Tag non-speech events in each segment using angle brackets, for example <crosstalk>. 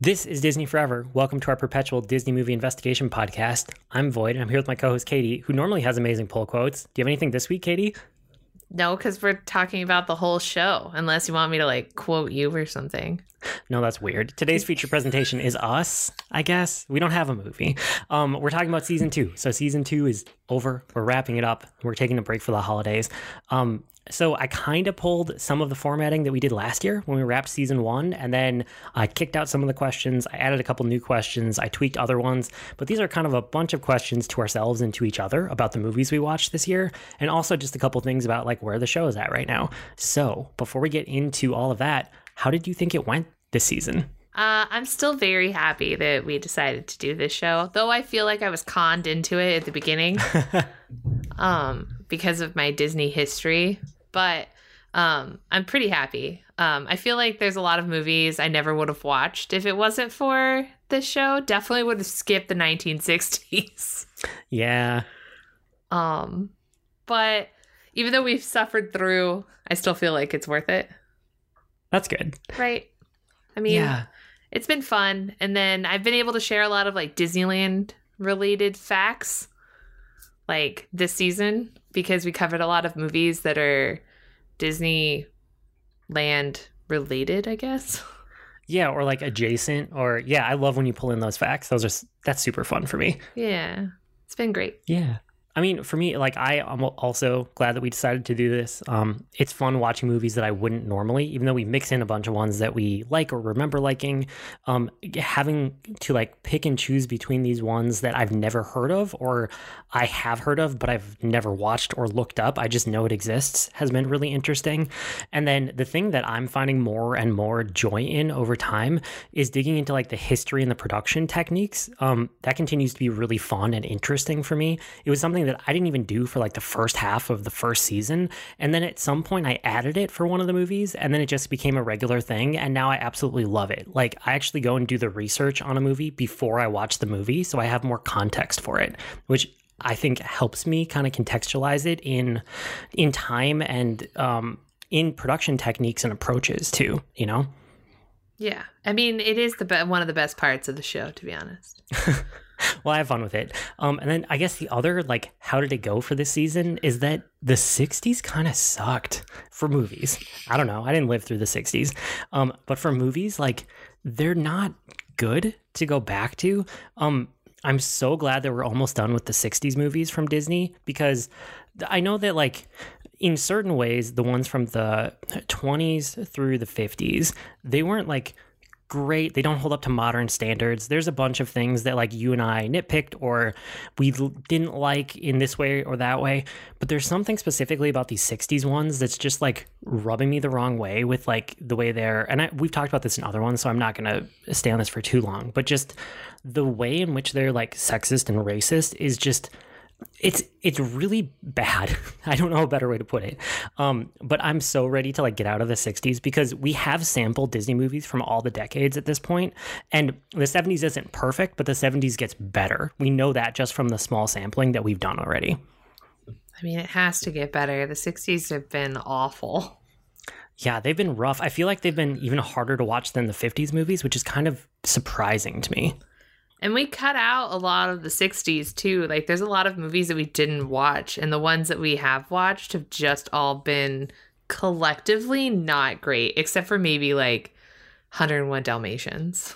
This is Disney Forever. Welcome to our perpetual Disney movie investigation podcast. I'm Void, and I'm here with my co host Katie, who normally has amazing pull quotes. Do you have anything this week, Katie? No, because we're talking about the whole show, unless you want me to like quote you or something. No, that's weird. Today's feature presentation is us, I guess. We don't have a movie. Um, we're talking about season two. So season two is over. We're wrapping it up. We're taking a break for the holidays. Um, so I kind of pulled some of the formatting that we did last year when we wrapped season one, and then I kicked out some of the questions. I added a couple new questions. I tweaked other ones, but these are kind of a bunch of questions to ourselves and to each other about the movies we watched this year, and also just a couple things about like where the show is at right now. So before we get into all of that, how did you think it went this season? Uh, I'm still very happy that we decided to do this show, though I feel like I was conned into it at the beginning <laughs> um, because of my Disney history. But um, I'm pretty happy. Um, I feel like there's a lot of movies I never would have watched if it wasn't for this show. Definitely would have skipped the 1960s. Yeah. Um, but even though we've suffered through, I still feel like it's worth it. That's good. Right. I mean, Yeah. it's been fun. And then I've been able to share a lot of like Disneyland related facts like this season because we covered a lot of movies that are Disneyland related, I guess. <laughs> Yeah, or like adjacent, or yeah, I love when you pull in those facts. Those are that's super fun for me. Yeah. It's been great. Yeah. I mean, for me, like I am also glad that we decided to do this. Um, it's fun watching movies that I wouldn't normally, even though we mix in a bunch of ones that we like or remember liking. Um, having to like pick and choose between these ones that I've never heard of or I have heard of, but I've never watched or looked up. I just know it exists has been really interesting. And then the thing that I'm finding more and more joy in over time is digging into like the history and the production techniques. Um, that continues to be really fun and interesting for me. It was something that I didn't even do for like the first half of the first season. And then at some point I added it for one of the movies and then it just became a regular thing. And now I absolutely love it. Like I actually go and do the research on a movie before I watch the movie. So I have more context for it, which I think helps me kind of contextualize it in in time and um, in production techniques and approaches too. You know. Yeah. I mean, it is the be- one of the best parts of the show, to be honest. <laughs> <laughs> well, I have fun with it. Um, and then I guess the other, like, how did it go for this season is that the 60s kind of sucked for movies. I don't know. I didn't live through the 60s. Um, but for movies, like, they're not good to go back to. Um, I'm so glad that we're almost done with the 60s movies from Disney because I know that, like, in certain ways, the ones from the 20s through the 50s, they weren't like great. They don't hold up to modern standards. There's a bunch of things that like you and I nitpicked or we didn't like in this way or that way. But there's something specifically about these 60s ones that's just like rubbing me the wrong way with like the way they're and I, we've talked about this in other ones, so I'm not going to stay on this for too long. But just the way in which they're like sexist and racist is just it's it's really bad. <laughs> I don't know a better way to put it. Um, but I'm so ready to like get out of the 60s because we have sampled Disney movies from all the decades at this point, and the 70s isn't perfect, but the 70s gets better. We know that just from the small sampling that we've done already. I mean, it has to get better. The 60s have been awful. Yeah, they've been rough. I feel like they've been even harder to watch than the 50s movies, which is kind of surprising to me. And we cut out a lot of the 60s too. Like, there's a lot of movies that we didn't watch, and the ones that we have watched have just all been collectively not great, except for maybe like 101 Dalmatians.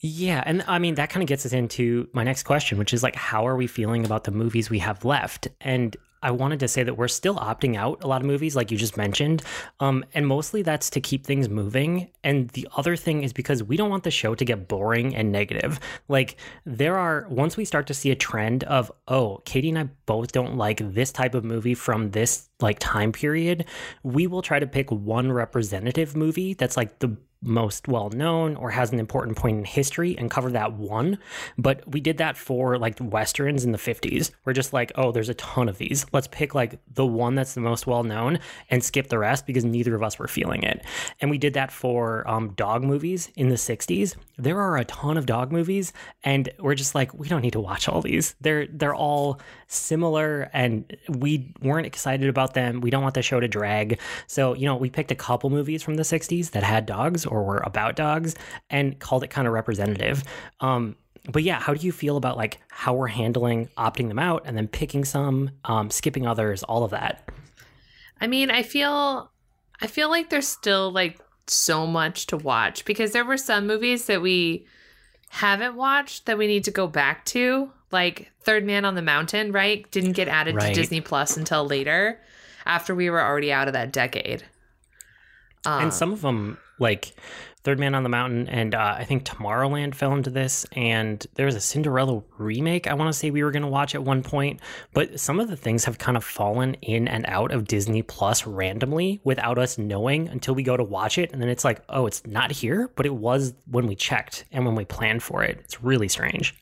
Yeah, and I mean that kind of gets us into my next question, which is like how are we feeling about the movies we have left? And I wanted to say that we're still opting out a lot of movies, like you just mentioned, um, and mostly that's to keep things moving. And the other thing is because we don't want the show to get boring and negative. Like there are once we start to see a trend of oh, Katie and I both don't like this type of movie from this like time period, we will try to pick one representative movie that's like the most well known or has an important point in history and cover that one. But we did that for like westerns in the 50s. We're just like, oh, there's a ton of these. Let's pick like the one that's the most well known and skip the rest because neither of us were feeling it. And we did that for um, dog movies in the 60s. There are a ton of dog movies, and we're just like, we don't need to watch all these. They're they're all similar, and we weren't excited about them. We don't want the show to drag. So you know, we picked a couple movies from the '60s that had dogs or were about dogs, and called it kind of representative. Um, but yeah, how do you feel about like how we're handling opting them out and then picking some, um, skipping others, all of that? I mean, I feel I feel like there's still like so much to watch because there were some movies that we haven't watched that we need to go back to. Like Third Man on the Mountain, right? Didn't get added Right. to Disney Plus until later after we were already out of that decade. Um, and some of them like third man on the mountain and uh, i think tomorrowland fell into this and there was a cinderella remake i want to say we were going to watch at one point but some of the things have kind of fallen in and out of disney plus randomly without us knowing until we go to watch it and then it's like oh it's not here but it was when we checked and when we planned for it it's really strange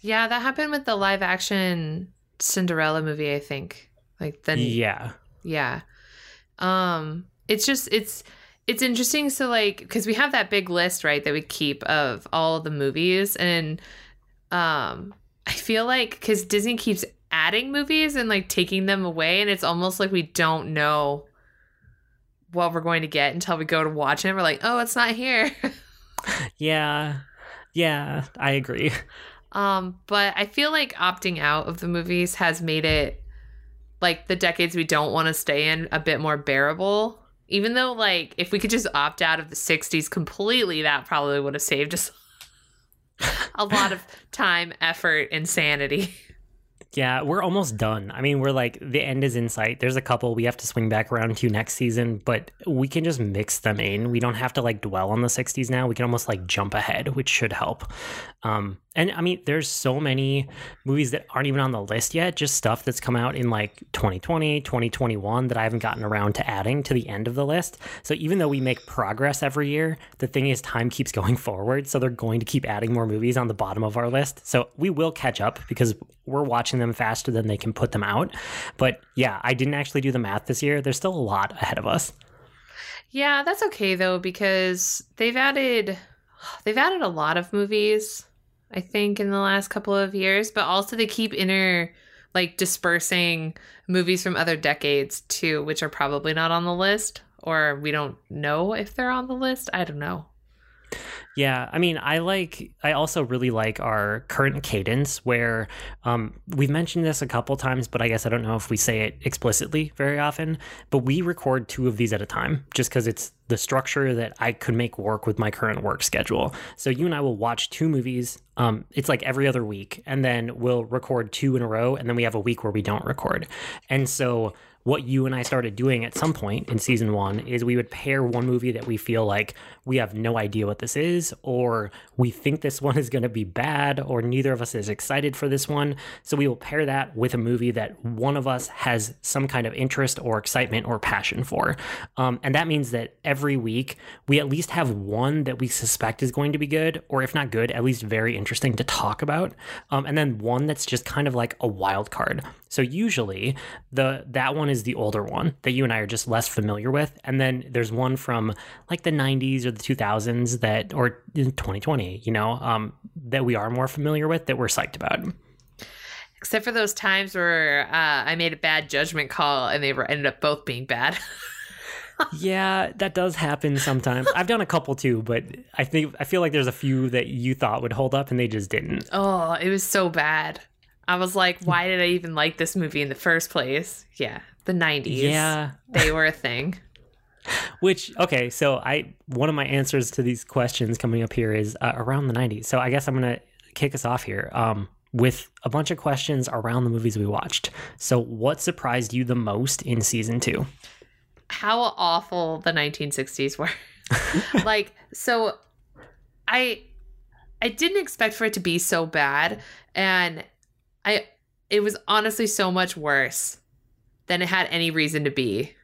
yeah, that happened with the live action Cinderella movie, I think. Like the yeah Yeah. Um it's just it's it's interesting so like cuz we have that big list right that we keep of all the movies and um I feel like cuz Disney keeps adding movies and like taking them away and it's almost like we don't know what we're going to get until we go to watch it. We're like, "Oh, it's not here." <laughs> yeah yeah i agree Um, but I feel like opting out of the movies has made it like the decades we don't want to stay in a bit more bearable. Even though, like, if we could just opt out of the 60s completely, that probably would have saved us a lot of <laughs> time, effort, insanity. Yeah, we're almost done. I mean, we're like the end is in sight. There's a couple we have to swing back around to next season, but we can just mix them in. We don't have to like dwell on the 60s now. We can almost like jump ahead, which should help. Um, and I mean, there's so many movies that aren't even on the list yet, just stuff that's come out in like 2020, 2021 that I haven't gotten around to adding to the end of the list. So even though we make progress every year, the thing is, time keeps <laughs> going forward. So they're going to keep adding more movies on the bottom of our list. So we will catch up because we're watching them faster than they can put them out. But yeah, I didn't actually do the math this year. There's still a lot ahead of us. Yeah, that's okay though because they've added they've added a lot of movies I think in the last couple of years, but also they keep inner like dispersing movies from other decades too, which are probably not on the list or we don't know if they're on the list. I don't know. Yeah, I mean, I like. I also really like our current cadence, where um, we've mentioned this a couple times, but I guess I don't know if we say it explicitly very often. But we record two of these at a time, just because it's the structure that I could make work with my current work schedule. So you and I will watch two movies. Um, it's like every other week, and then we'll record two in a row, and then we have a week where we don't record. And so what you and I started doing at some point in season one is we would pair one movie that we feel like we have no idea what this is, or we think this one is going to be bad, or neither of us is excited for this one. So we will pair that with a movie that one of us has some kind of interest or excitement or passion for. Um, and that means that every week we at least have one that we suspect is going to be good, or if not good, at least very interesting to talk about. Um, and then one that's just kind of like a wild card. So usually the that one is the older one that you and I are just less familiar with, and then there's one from like the 90s or the 2000s that or in 2020, you know, um, that we are more familiar with that we're psyched about. Except for those times where uh, I made a bad judgment call and they were ended up both being bad. <laughs> yeah, that does happen sometimes. I've done a couple too, but I think I feel like there's a few that you thought would hold up and they just didn't. oh, it was so bad. I was like, why did I even like this movie in the first place? Yeah, the 90s. Yeah, They were a thing. <laughs> Which okay, so I one of my answers to these questions coming up here is uh, around the 90s. So I guess I'm gonna kick us off here um, with a bunch of questions around the movies we watched. So what surprised you the most in season two? How awful the 1960s were. <laughs> like, so I I didn't expect for it to be so bad and I it was honestly so much worse than it had any reason to be.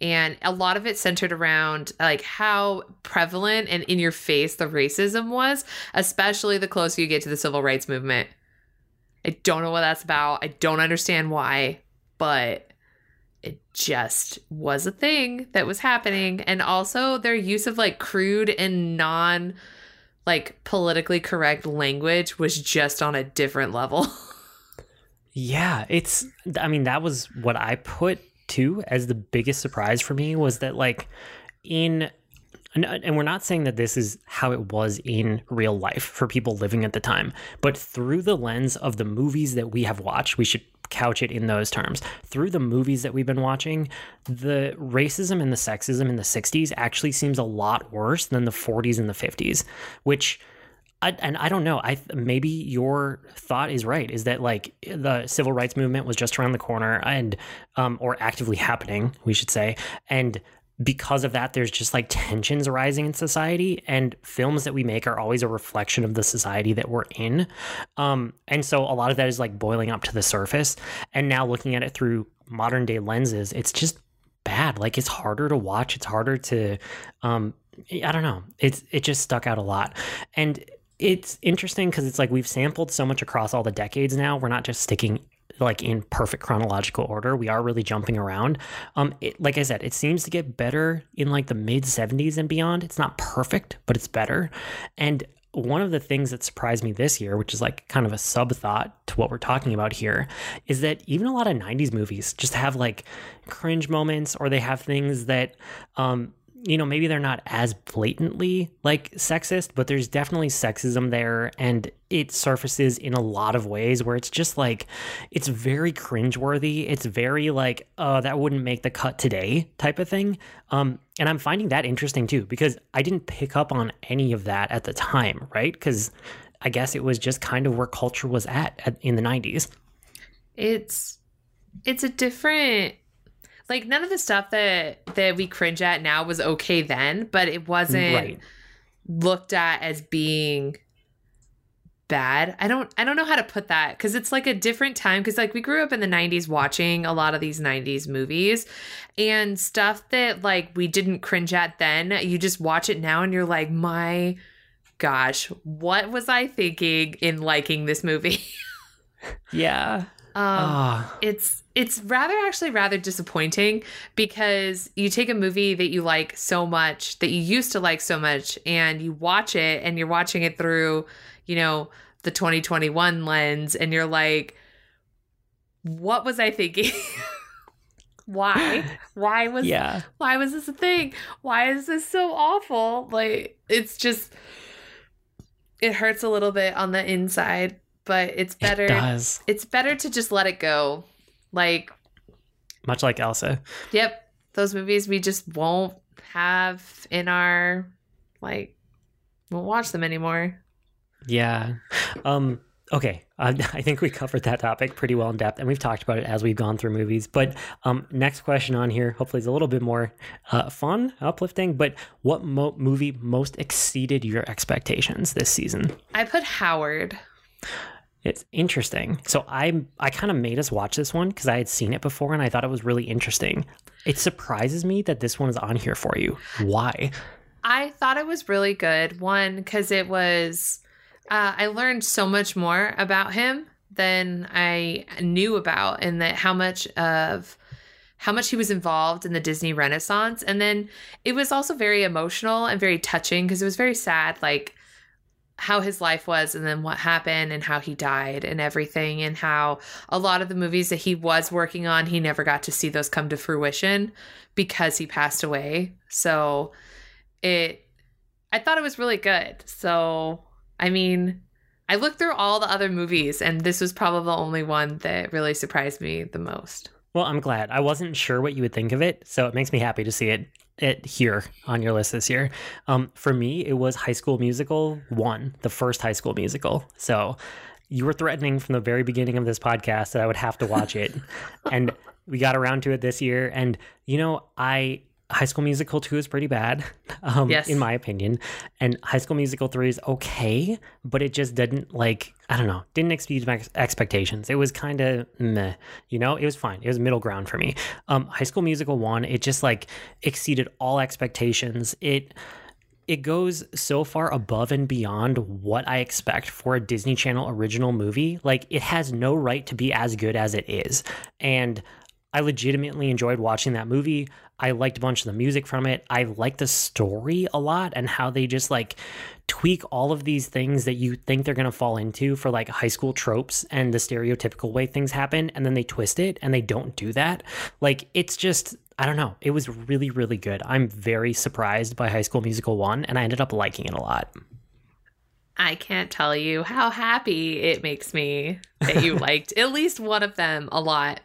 And a lot of it centered around like how prevalent and in your face the racism was, especially the closer you get to the civil rights movement. I don't know what that's about. I don't understand why, but it just was a thing that was happening. And also their use of like crude and non like politically correct language was just on a different level. <laughs> Yeah, it's I mean that was what I put too as the biggest surprise for me was that like in and we're not saying that this is how it was in real life for people living at the time, but through the lens of the movies that we have watched, we should couch it in those terms. Through the movies that we've been watching, the racism and the sexism in the 60s actually seems a lot worse than the 40s and the 50s, which I, and I don't know. I maybe your thought is right. Is that like the civil rights movement was just around the corner and um, or actively happening, we should say, and because of that, there's just like tensions arising in society, and films that we make are always a reflection of the society that we're in. Um, and so a lot of that is like boiling up to the surface. And now looking at it through modern day lenses, it's just bad. Like it's harder to watch. It's harder to, um, I don't know. It's it just stuck out a lot, and it's interesting because it's like we've sampled so much across all the decades now. We're not just sticking like in perfect chronological order. We are really jumping around. Um, it, like I said, it seems to get better in like the mid 70s and beyond. It's not perfect, but it's better. And one of the things that surprised me this year, which is like kind of a sub thought to what we're talking about here, is that even a lot of 90s movies just have like cringe moments or they have things that um, you know, maybe they're not as blatantly like sexist, but there's definitely sexism there. And it surfaces in a lot of ways where it's just like, it's very cringeworthy. It's very like, oh, that wouldn't make the cut today type of thing. Um, and I'm finding that interesting too, because I didn't pick up on any of that at the time, right? Because I guess it was just kind of where culture was at, at in the 90s. It's, it's a different like none of the stuff that that we cringe at now was okay then, but it wasn't right. looked at as being bad. I don't I don't know how to put that cuz it's like a different time cuz like we grew up in the 90s watching a lot of these 90s movies and stuff that like we didn't cringe at then, you just watch it now and you're like, "My gosh, what was I thinking in liking this movie?" <laughs> yeah. Um, oh. It's it's rather actually rather disappointing because you take a movie that you like so much that you used to like so much and you watch it and you're watching it through you know the 2021 lens and you're like what was I thinking? <laughs> why? Why was yeah. why was this a thing? Why is this so awful? Like it's just it hurts a little bit on the inside but it's better. It does. It's better to just let it go. Like, much like Elsa. Yep. Those movies we just won't have in our, like, won't watch them anymore. Yeah. Um, okay. <laughs> I, I think we covered that topic pretty well in depth, and we've talked about it as we've gone through movies. But um, next question on here, hopefully, is a little bit more uh, fun, uplifting. But what mo- movie most exceeded your expectations this season? I put Howard. It's interesting. So I I kind of made us watch this one because I had seen it before and I thought it was really interesting. It surprises me that this one is on here for you. Why? I thought it was really good. One because it was uh, I learned so much more about him than I knew about, and that how much of how much he was involved in the Disney Renaissance. And then it was also very emotional and very touching because it was very sad. Like how his life was and then what happened and how he died and everything and how a lot of the movies that he was working on he never got to see those come to fruition because he passed away. So it i thought it was really good. So i mean i looked through all the other movies and this was probably the only one that really surprised me the most. Well i'm glad. I wasn't sure what you would think of it so it makes me happy to see it it here on your list this year. Um, for me, it was High School Musical one, the first High School Musical. So you were threatening from the very beginning of this podcast that I would have to watch it, <laughs> and we got around to it this year. And you know, I High School Musical 2 is pretty bad, <laughs> um, yes. in my opinion. And High School Musical 3 is okay, but it just didn't, like, I don't know, didn't exceed my expectations. It was kind of meh, you know? It was fine. It was middle ground for me. Um, High School Musical 1, it just, like, exceeded all expectations. It it goes so far above and beyond what I expect for a Disney Channel original movie. Like, it has no right to be as good as it is. And I legitimately enjoyed watching that movie. I liked a bunch of the music from it. I liked the story a lot and how they just like tweak all of these things that you think they're going to fall into for like high school tropes and the stereotypical way things happen. And then they twist it and they don't do that. Like, it's just, I don't know. It was really, really good. I'm very surprised by High School Musical 1, and I ended up liking it a lot. I can't tell you how happy it makes me that you <laughs> liked at least one of them a lot.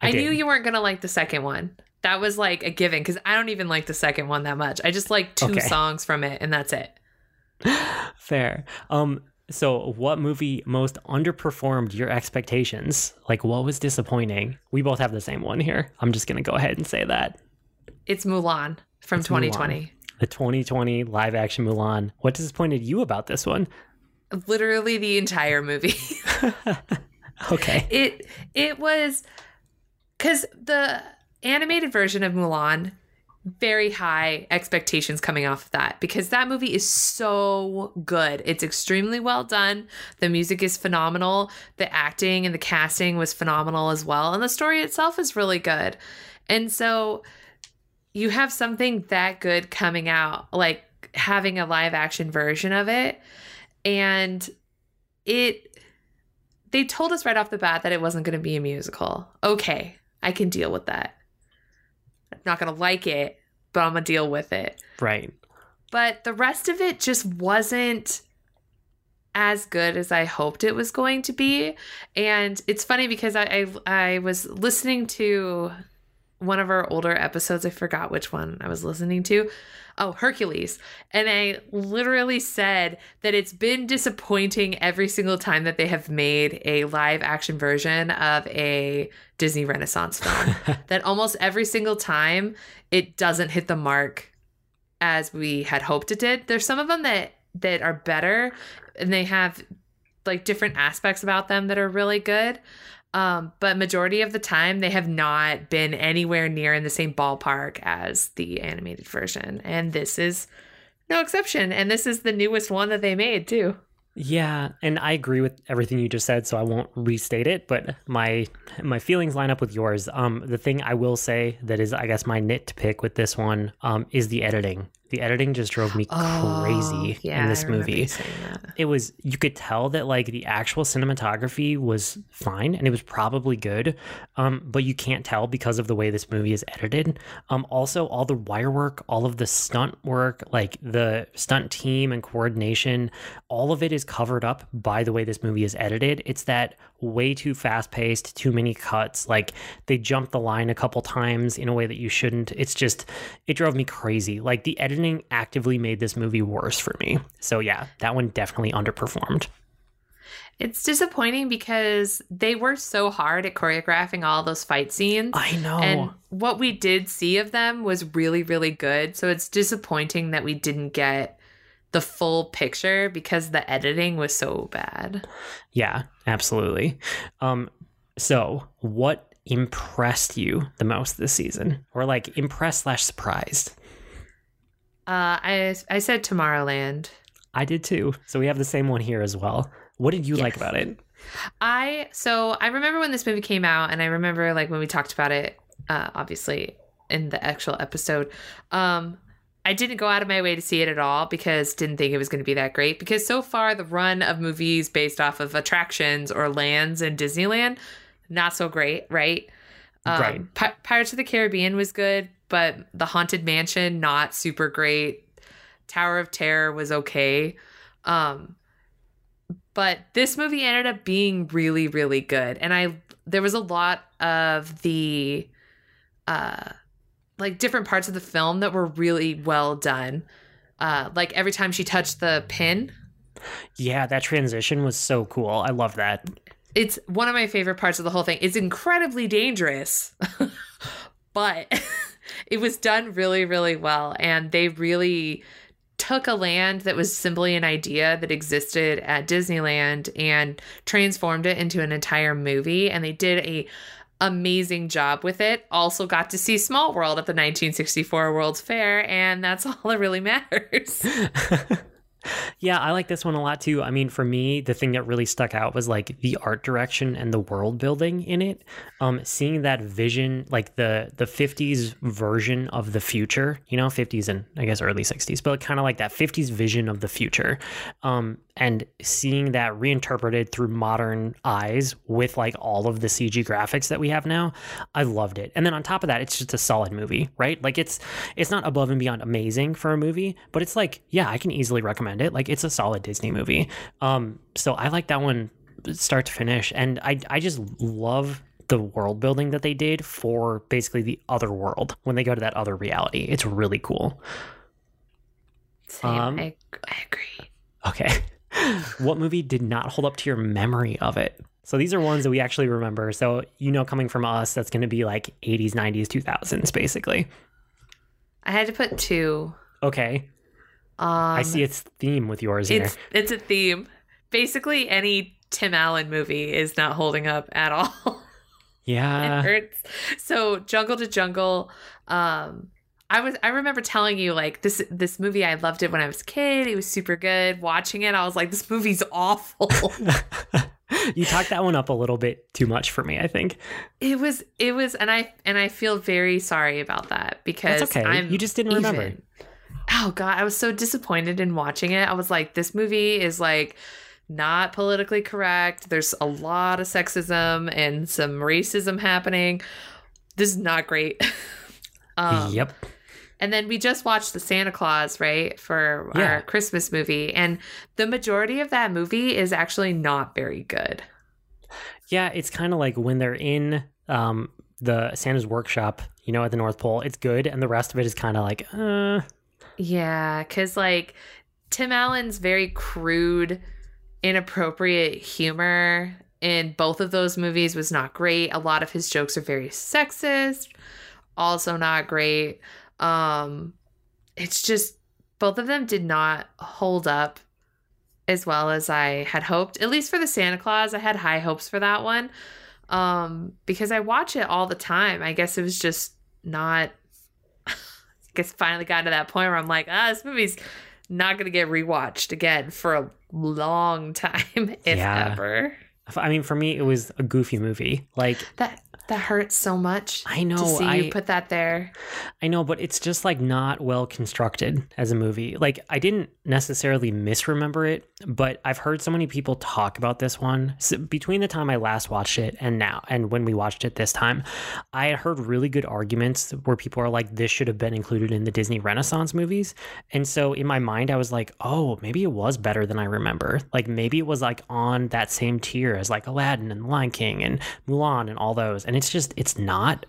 I, I knew you weren't going to like the second one. That was like a given because I don't even like the second one that much. I just like two okay. songs from it and that's it. <laughs> Fair. Um so what movie most underperformed your expectations? Like what was disappointing? We both have the same one here. I'm just going to go ahead and say that. It's Mulan from it's 2020. Mulan the 2020 live action Mulan. What disappointed you about this one? Literally the entire movie. <laughs> okay. <laughs> It it was cuz the animated version of Mulan very high expectations coming off of that because that movie is so good. It's extremely well done. The music is phenomenal. The acting and the casting was phenomenal as well. And the story itself is really good. And so you have something that good coming out, like having a live action version of it. And it, they told us right off the bat that it wasn't going to be a musical. Okay, I can deal with that. Not going to like it, but I'm going to deal with it. Right. But the rest of it just wasn't as good as I hoped it was going to be. And it's funny because I, I, I was listening to one of our older episodes. I forgot which one I was listening to. Oh, Hercules. And I literally said that it's been disappointing every single time that they have made a live action version of a Disney Renaissance film. <laughs> that almost every single time it doesn't hit the mark as we had hoped it did. There's some of them that that are better and they have like different aspects about them that are really good. Um, but majority of the time, they have not been anywhere near in the same ballpark as the animated version, and this is no exception. And this is the newest one that they made too. Yeah, and I agree with everything you just said, so I won't restate it. But my my feelings line up with yours. Um, the thing I will say that is, I guess, my nit pick with this one, um, is the editing. The editing just drove me oh, crazy yeah, in this movie. It was you could tell that like the actual cinematography was fine and it was probably good, um, but you can't tell because of the way this movie is edited. Um, also all the wire work, all of the stunt work, like the stunt team and coordination, all of it is covered up by the way this movie is edited. It's that way too fast paced, too many cuts. Like they jumped the line a couple times in a way that you shouldn't. It's just it drove me crazy. Like the editing actively made this movie worse for me. So yeah, that one definitely underperformed. It's disappointing because they worked so hard at choreographing all those fight scenes. I know. And what we did see of them was really, really good. So it's disappointing that we didn't get the full picture because the editing was so bad. Yeah, absolutely. Um, so what impressed you the most this season? Or like impressed slash surprised? Uh, I I said Tomorrowland. I did too. So we have the same one here as well. What did you yes. like about it? I so I remember when this movie came out, and I remember like when we talked about it, uh, obviously in the actual episode. Um, I didn't go out of my way to see it at all because didn't think it was going to be that great. Because so far the run of movies based off of attractions or lands in Disneyland, not so great, right? Um, right. P- Pirates of the Caribbean was good but the Haunted Mansion not super great. Tower of Terror was okay. Um but this movie ended up being really really good and I there was a lot of the uh like different parts of the film that were really well done. Uh like every time she touched the pin. Yeah, that transition was so cool. I love that. It's one of my favorite parts of the whole thing. It's incredibly dangerous. <laughs> but <laughs> it was done really, really well. And they really took a land that was simply an idea that existed at Disneyland and transformed it into an entire movie. And they did a amazing job with it. Also got to see Small World at the 1964 World's Fair, and that's <laughs> all that really matters. <laughs> Yeah, I like this one a lot too. I mean, for me, the thing that really stuck out was like the art direction and the world building in it. Um, seeing that vision, like the the 50s version of the future, you know, 50s and I guess early 60s, but kind of like that 50s vision of the future. Um, and seeing that reinterpreted through modern eyes with like all of the CG graphics that we have now, I loved it. And then on top of that, it's just a solid movie, right? Like it's it's not above and beyond amazing for a movie, but it's like, yeah, I can easily recommend it. Like it's a solid Disney movie. Um, so I like that one start to finish, and I I just love the world building that they did for basically the other world when they go to that other reality. It's really cool. Same. Um, I, I agree. Okay. <laughs> what movie did not hold up to your memory of it? So these are ones that we actually remember. So you know, coming from us, that's going to be like 80s, 90s, 2000s, basically. I had to put two. Okay. Um, I see its theme with yours here. It's it's a theme. Basically, any Tim Allen movie is not holding up at all. <laughs> Yeah. it hurts. So Jungle to Jungle. Um, I was I remember telling you like this this movie I loved it when I was a kid. It was super good. Watching it, I was like, this movie's awful. <laughs> you talked that one up a little bit too much for me, I think. it was it was, and I and I feel very sorry about that because That's okay. I'm You just didn't remember. Oh god, I was so disappointed in watching it. I was like, this movie is like not politically correct. There's a lot of sexism and some racism happening. This is not great. <laughs> um, yep. And then we just watched the Santa Claus, right, for Yeah. our Christmas movie, and the majority of that movie is actually not very good. Yeah, it's kind of like when they're in um, the Santa's workshop, you know, at the North Pole, it's good, and the rest of it is kind of like, uh, Yeah, because like Tim Allen's very crude, inappropriate humor in both of those movies was not great. A lot of his jokes are very sexist, also not great. Um, it's just both of them did not hold up as well as I had hoped. At least for the Santa Claus, I had high hopes for that one. Um, because I watch it all the time. I guess it was just not <laughs> I guess finally got to that point where I'm like, ah, this movie's not gonna get rewatched again for a long <laughs> time, if Yeah. ever. I mean, for me, it was a goofy movie. Like, That that hurts so much. I know, to see I- you put that there. I know, but it's just like not well constructed as a movie. Like I didn't necessarily misremember it, but I've heard so many people talk about this one so between the time I last watched it and now, and when we watched it this time. I had heard really good arguments where people are like, "This should have been included in the Disney Renaissance movies," and so in my mind, I was like, "Oh, maybe it was better than I remember. Like maybe it was like on that same tier as like Aladdin and Lion King and Mulan and all those." And it's just, it's not.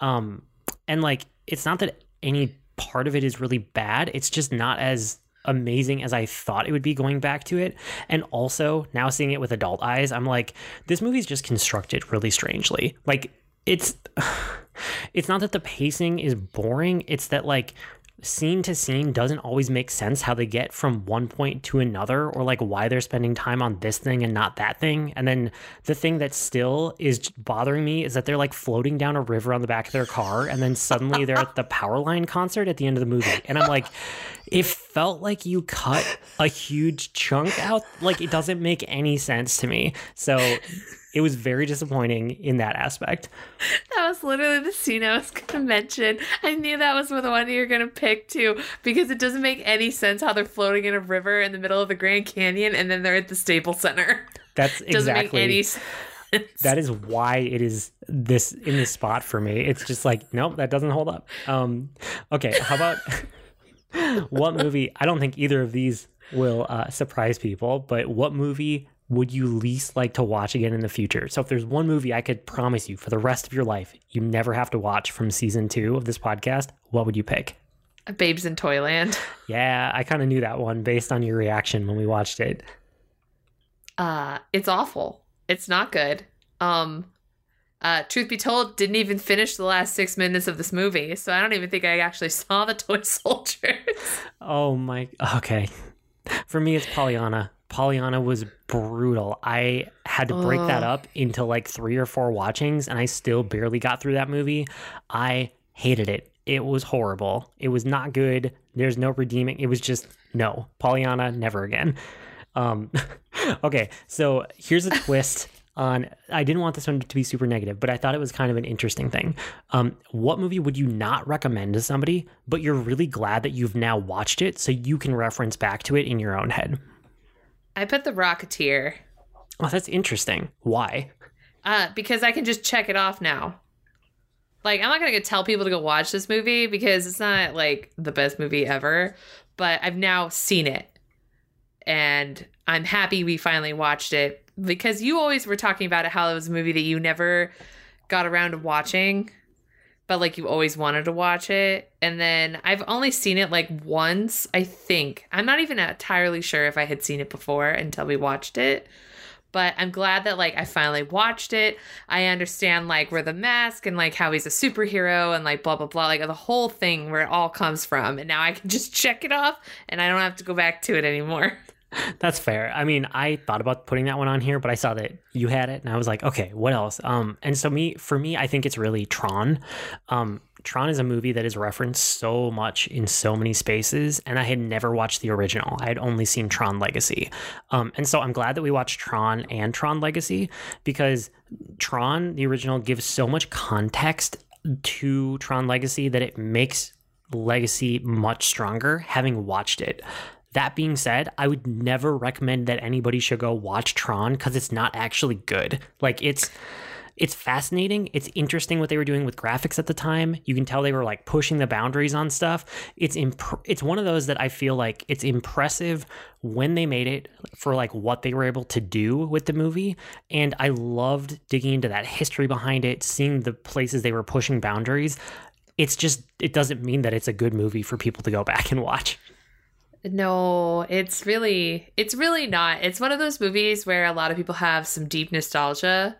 Um, and like it's not that any part of it is really bad. It's just not as amazing as i thought it would be going back to it. And also now seeing it with adult eyes i'm like this movie's just constructed really strangely. Like it's <sighs> it's not that the pacing is boring. It's that like scene to scene doesn't always make sense how they get from one point to another or like why they're spending time on this thing and not that thing. And then the thing that still is bothering me is that they're like floating down a river on the back of their car and then suddenly they're at the powerline concert at the end of the movie. And i'm like it felt like you cut a huge chunk out. Like it doesn't make any sense to me. So it was very disappointing in that aspect <laughs> That was literally the scene I was gonna mention. I knew that was the one you were gonna pick too, because it doesn't make any sense how they're floating in a river in the middle of the Grand Canyon and then they're at the Staples Center. that's <laughs> Doesn't exactly make any sense. that is why it is this in this spot for me. It's just like, nope, that doesn't hold up. Um, okay, how about <laughs> what movie? I don't think either of these will uh, surprise people, but what movie would you least like to watch again in the future? So, if there's one movie I could promise you for the rest of your life, you never have to watch from season two of this podcast, what would you pick? Babes in Toyland. Yeah, I kind of knew that one based on your reaction when we watched it. Uh, it's awful. It's not good. Um, uh, truth be told, didn't even finish the last six minutes of this movie, so I don't even think I actually <laughs> saw the toy soldiers. Oh my. Okay. For me, it's Pollyanna. Pollyanna was brutal. I had to break that up into like three or four watchings, and I still barely got through that movie. I hated it. It was horrible. It was not good. There's no redeeming. It was just no. Pollyanna, never again. Um, <laughs> okay, so here's a twist on. I didn't want this one to be super negative, but I thought it was kind of an interesting thing. Um, what movie would you not recommend to somebody, but you're really glad that you've now watched it so you can reference back to it in your own head? I put The Rocketeer. Oh, that's interesting. Why? Uh, because I can just check it off now. Like, I'm not gonna tell people to go watch this movie because it's not like the best movie ever, but I've now seen it. And I'm happy we finally watched it because you always were talking about it how it was a movie that you never got around to watching, but like you always wanted to watch it. And then I've only seen it like once, I think. I'm not even entirely sure if I had seen it before until we watched it but I'm glad that like I finally watched it. I understand like where the mask and like how he's a superhero and like blah blah blah, like the whole thing where it all comes from. And now I can just <laughs> check it off and I don't have to go back to it anymore. That's fair. I mean, I thought about putting that one on here, but I saw that you had it and I was like, okay, what else? Um and so me for me, I think it's really Tron. Um Tron is a movie that is referenced so much in so many spaces, and I had never watched the original. I had only seen Tron Legacy. Um, and so I'm glad that we watched Tron and Tron Legacy because Tron, the original, gives so much context to Tron Legacy that it makes Legacy much stronger having watched it. That being said, I would never recommend that anybody should go watch Tron because it's not actually good. Like, it's it's fascinating. It's interesting what they were doing with graphics at the time. You can tell they were like pushing the boundaries on stuff. It's imp- it's one of those that I feel like it's impressive when they made it for like what they were able to do with the movie and I loved digging into that history behind it, seeing the places they were pushing boundaries. It's just it doesn't mean that it's a good movie for people to go back and watch. No, it's really it's really not. It's one of those movies where a lot of people have some deep nostalgia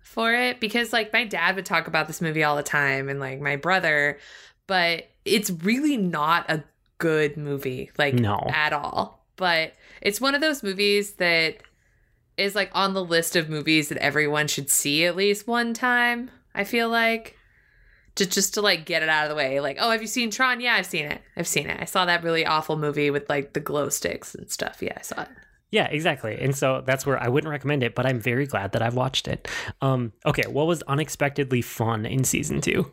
for it because like my dad would talk about this movie all the time and like my brother, but it's really not a good movie like No. at all. But it's one of those movies that is like on the list of movies that everyone should see at least one time, I feel like. Just just to like get it out of the way. Like, oh, have you seen Tron? Yeah, I've seen it. I've seen it. I saw that really awful movie with like the glow sticks and stuff. Yeah, I saw it. Yeah, exactly. And so that's where I wouldn't recommend it, but I'm very glad that I've watched it. Um, okay, what was unexpectedly fun in season two?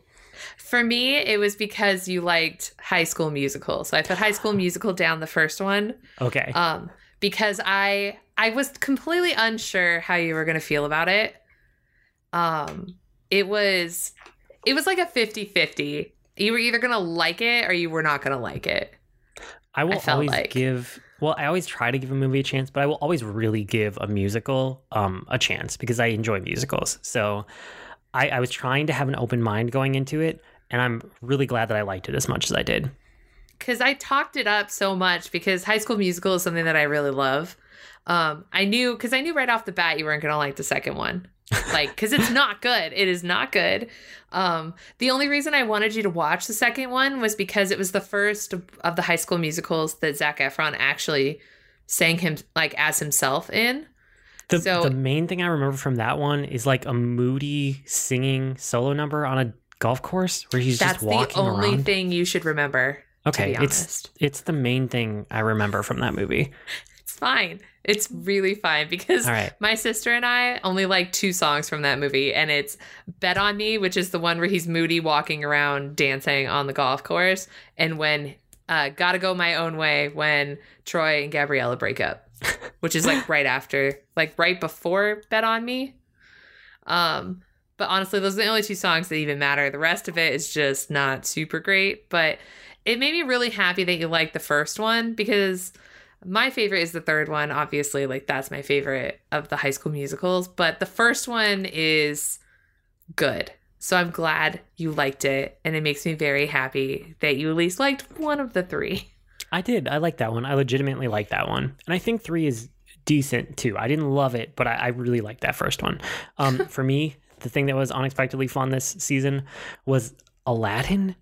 For me, it was because you liked High School Musical. So I put High School Musical down the first one. Okay. Um, because I I was completely unsure how you were gonna feel about it. Um, it was it was like a 50-50. You were either gonna like it or you were not gonna like it. I will I always like- give well, I always try to give a movie a chance, but I will always really give a musical um a chance because I enjoy musicals. So I, I was trying to have an open mind going into it, and I'm really glad that I liked it as much as I did. because I talked it up so much because High School Musical is something that I really love. Um, I knew because I knew right off the bat you weren't gonna like the second one, like because it's not good. It is not good. Um, the only reason I wanted you to watch the second one was because it was the first of the High School musicals that Zac Efron actually sang him like as himself in. The, So- the main thing I remember from that one is like a moody singing solo number on a golf course where he's just walking around. That's the only around. thing you should remember. okay, be it's it's the main thing I remember from that movie. It's fine. It's really fine because right. my sister and I only like two songs from that movie, and it's Bet on Me, which is the one where he's moody walking around dancing on the golf course, and when uh, Gotta Go My Own Way, when Troy and Gabriella break up, <laughs> which is like <laughs> right after, like right before Bet on Me. Um, but honestly, those are the only two songs that even matter. The rest of it is just not super great, but it made me really happy that you liked the first one because my favorite is the third one obviously like that's my favorite of the high school musicals but the first one is good so i'm glad you liked it and it makes me very happy that you at least liked one of the three I did. I like that one. I legitimately like that one, and I think three is decent too. I didn't love it, but I, I really liked that first one. Um, <laughs> for me, the thing that was unexpectedly fun this season was Aladdin,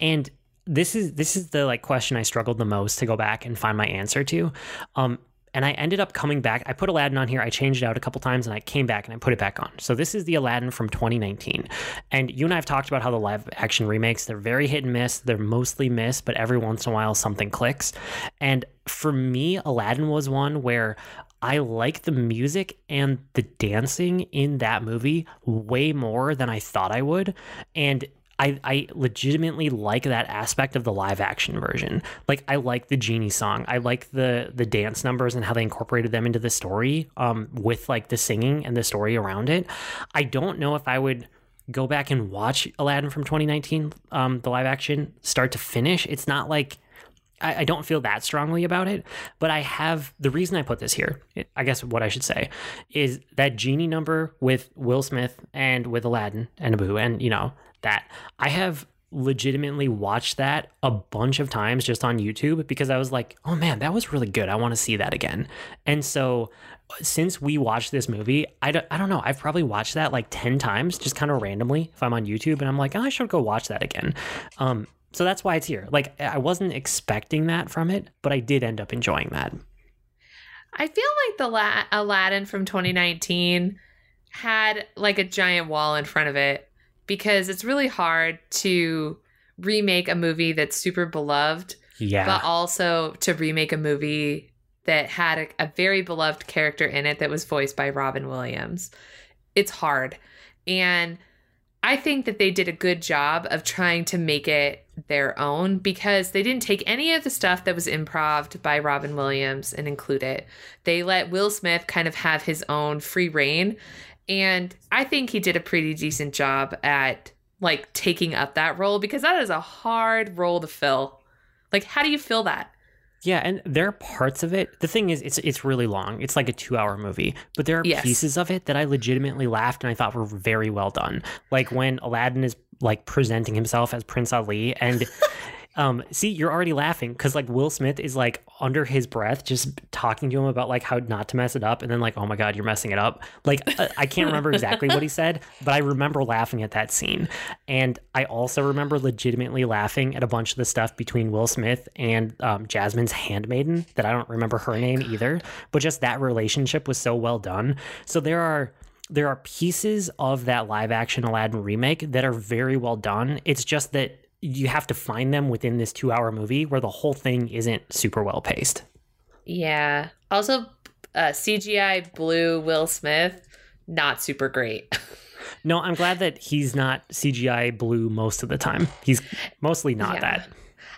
and this is this is the like question I struggled the most to go back and find my answer to. Um, and I ended up coming back. I put Aladdin on here. I changed it out a couple times and I came back and I put it back on. So this is the Aladdin from 2019. And you and I have talked about how the live action remakes, they're very hit and miss. They're mostly miss, but every once in a while something clicks. And for me, Aladdin was one where I like the music and the dancing in that movie way more than I thought I would. And I, I legitimately like that aspect of the live action version. Like I like the genie song. I like the the dance numbers and how they incorporated them into the story um, with like the singing and the story around it. I don't know if I would go back and watch Aladdin from 2019, um, the live action, start to finish. It's not like I, I don't feel that strongly about it, but I have the reason I put this here. I guess what I should say is that genie number with Will Smith and with Aladdin and Abu, and you know that I have legitimately watched that a bunch of times just on YouTube because I was like, oh man, that was really good. I want to see that again. And so since we watched this movie, I don't, I don't know. I've probably watched that like 10 times just kind of randomly if I'm on YouTube and I'm like, oh, I should go watch that again. Um, so that's why it's here. Like I wasn't expecting that from it, but I did end up enjoying that. I feel like the La- Aladdin from 2019 had like a giant wall in front of it because it's really hard to remake a movie that's super beloved, Yeah. but also to remake a movie that had a, a very beloved character in it that was voiced by Robin Williams. It's hard. And I think that they did a good job of trying to make it their own because they didn't take any of the stuff that was improv by Robin Williams and include it. They let Will Smith kind of have his own free reign. And I think he did a pretty decent job at like taking up that role because that is a hard role to fill. Like, how do you fill that? Yeah, and there are parts of it. The thing is, it's it's really long. It's like a two-hour movie, but there are Yes. pieces of it that I legitimately laughed and I thought were very well done. Like when Aladdin is like presenting himself as Prince Ali, and <laughs> um, see, you're already laughing because like Will Smith is like under his breath, just talking to him about like how not to mess it up, and then like, oh my god, you're messing it up. Like I, I can't <laughs> remember exactly what he said, but I remember laughing at that scene, and I also remember legitimately laughing at a bunch of the stuff between Will Smith and um, Jasmine's handmaiden that I don't remember her name either, but just that relationship was so well done. So there are there are pieces of that live action Aladdin remake that are very well done. It's just that you have to find them within this two hour movie where the whole thing isn't super well paced. Yeah. Also, uh, CGI blue Will Smith, not super great. <laughs> No, I'm glad that he's not CGI blue most of the time. He's mostly not Yeah. that.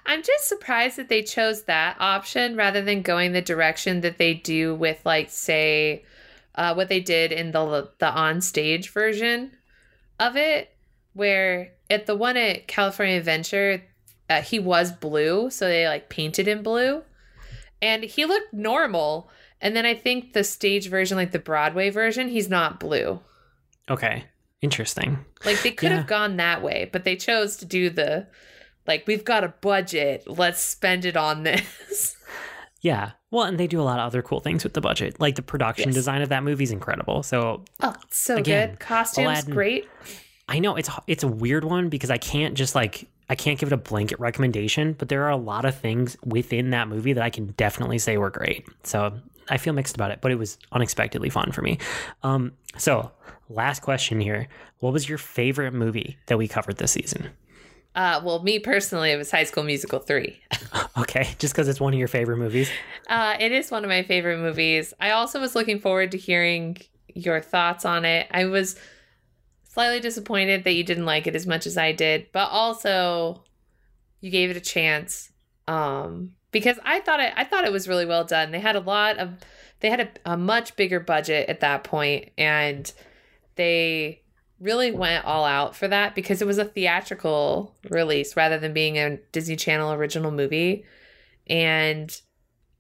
I'm just surprised that they chose that option rather than going the direction that they do with, like, say, uh, what they did in the the on stage version of it, where at the one at California Adventure, uh, he was blue, so they like painted him blue, and he looked normal. And then I think the stage version, like the Broadway version, he's not blue. Okay. Interesting. Like they could Yeah. have gone that way, but they chose to do the like we've got a budget, let's spend it on this. <laughs> Yeah. Well, and they do a lot of other cool things with the budget. Like the production Yes. design of that movie is incredible. So Oh, so Again, good. Costumes Aladdin- great. I know it's it's a weird one because I can't just like I can't give it a blanket recommendation, but there are a lot of things within that movie that I can definitely say were great. So I feel mixed about it, but it was unexpectedly fun for me. Um, so last question here: What was your favorite movie that we covered this season? Uh well, me personally, it was High School Musical 3. <laughs> Okay, just because it's one of your favorite movies. Uh it is one of my favorite movies. I also was looking forward to hearing your thoughts on it. I was slightly disappointed that you didn't like it as much as I did, but also you gave it a chance. Um because I thought it I thought it was really well done. They had a lot of they had a, a much bigger budget at that point and they really went all out for that because it was a theatrical release rather than being a Disney Channel original movie. And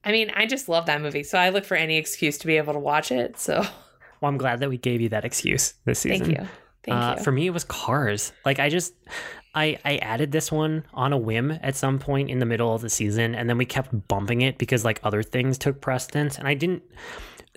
I mean, I just love that movie. So I look for any excuse to be able to watch it. So Well, I'm glad that we gave you that excuse this season. thank you. Thank uh, you. For me, it was Cars. Like I just, I I added this one on a whim at some point in the middle of the season, and then we kept bumping it because like other things took precedence, and I didn't.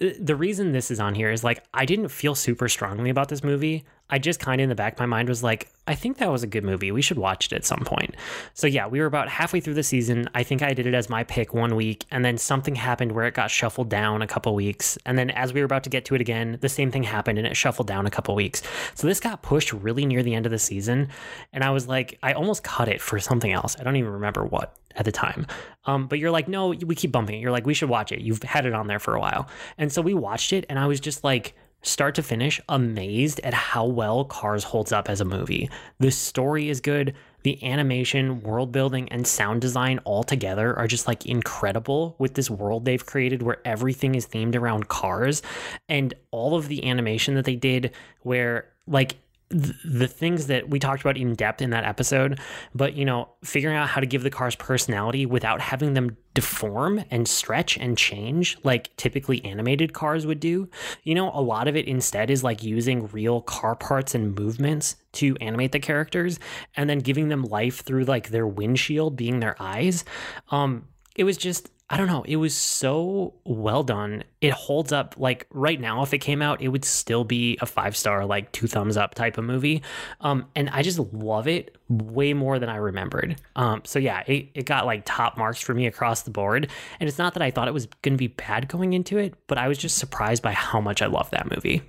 uh, The reason this is on here is like I didn't feel super strongly about this movie. I just kind of in the back of my mind was like, I think that was a good movie. We should watch it at some point. So yeah, we were about halfway through the season. I think I did it as my pick one week, and then something happened where it got shuffled down a couple weeks. And then as we were about to get to it again, the same thing happened and it shuffled down a couple weeks. So this got pushed really near the end of the season, and I was like, I almost cut it for something else. I don't even remember what at the time. Um, but you're like, no, we keep bumping it. You're like, we should watch it. You've had it on there for a while. And so we watched it, and I was just like, start to finish, amazed at how well Cars holds up as a movie. The story is good. The animation, world building, and sound design all together are just like incredible with this world they've created where everything is themed around cars. And all of the animation that they did, where like the things that we talked about in depth in that episode, but you know, figuring out how to give the cars personality without having them deform and stretch and change like typically animated cars would do. You know, a lot of it instead is like using real car parts and movements to animate the characters and then giving them life through like their windshield being their eyes. Um it was just I don't know. It was so well done. It holds up. Like right now, if it came out, it would still be a five star, like two thumbs up type of movie. Um, and I just love it way more than I remembered. Um, so yeah, it, it got like top marks for me across the board. And it's not that I thought it was going to be bad going into it, but I was just surprised by how much I love that movie.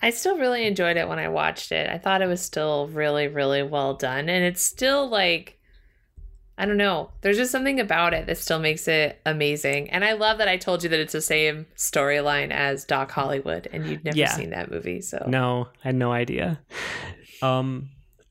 I still really enjoyed it when I watched it. I thought it was still really, really well done. And it's still like I don't know. There's just something about it that still makes it amazing. And I love that I told you that it's the same storyline as Doc Hollywood and you'd never yeah. seen that movie. So No, I had no idea. Um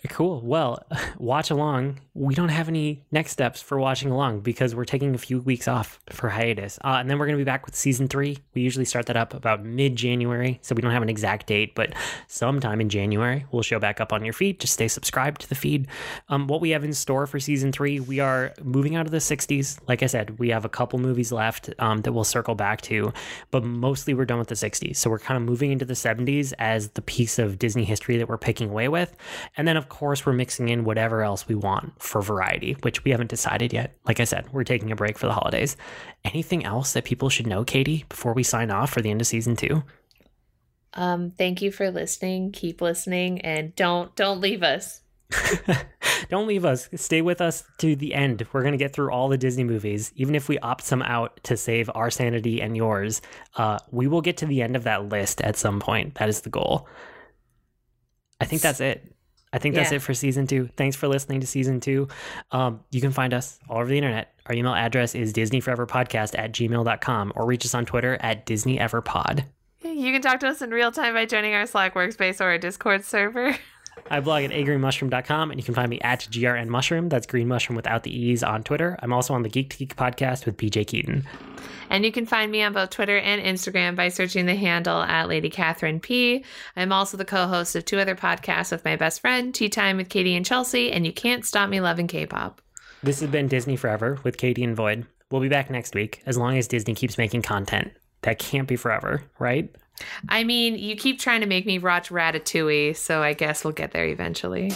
Cool. Well, <laughs> watch along. We don't have any next steps for watching along because we're taking a few weeks off for hiatus. Uh, and then we're going to be back with season three. We usually start that up about mid January. So we don't have an exact date, but sometime in January, we'll show back up on your feed. Just stay subscribed to the feed. Um, what we have in store for season three, we are moving out of the 60s. Like I said, we have a couple movies left um, that we'll circle back to, but mostly we're done with the 60s. So we're kind of moving into the 70s as the piece of Disney history that we're picking away with. And then, of course, course, we're mixing in whatever else we want for variety, which we haven't decided yet. Like I said, we're taking a break for the holidays. Anything else that people should know, Katie, before we sign off for the end of season two? Um, thank you for listening. Keep listening and don't don't leave us. <laughs> don't leave us. Stay with us to the end. We're going to get through all the Disney movies. Even if we opt some out to save our sanity and yours, uh, we will get to the end of that list at some point. That is the goal. I think that's it. I think that's yeah. it for season two. Thanks for listening to season two. Um, you can find us all over the internet. Our email address is disneyforeverpodcast at gmail.com or reach us on Twitter at disneyeverpod. You can talk to us in real time by joining our Slack workspace or our Discord server. <laughs> I blog at agreenmushroom.com and you can find me at grnmushroom. That's green mushroom without the E's on Twitter. I'm also on the Geek to Geek podcast with PJ Keaton. And you can find me on both Twitter and Instagram by searching the handle at Lady Catherine P. I'm also the co host of two other podcasts with my best friend, Tea Time with Katie and Chelsea, and You Can't Stop Me Loving K pop. This has been Disney Forever with Katie and Void. We'll be back next week as long as Disney keeps making content. That can't be forever, right? I mean, you keep trying to make me watch Ratatouille, so I guess we'll get there eventually.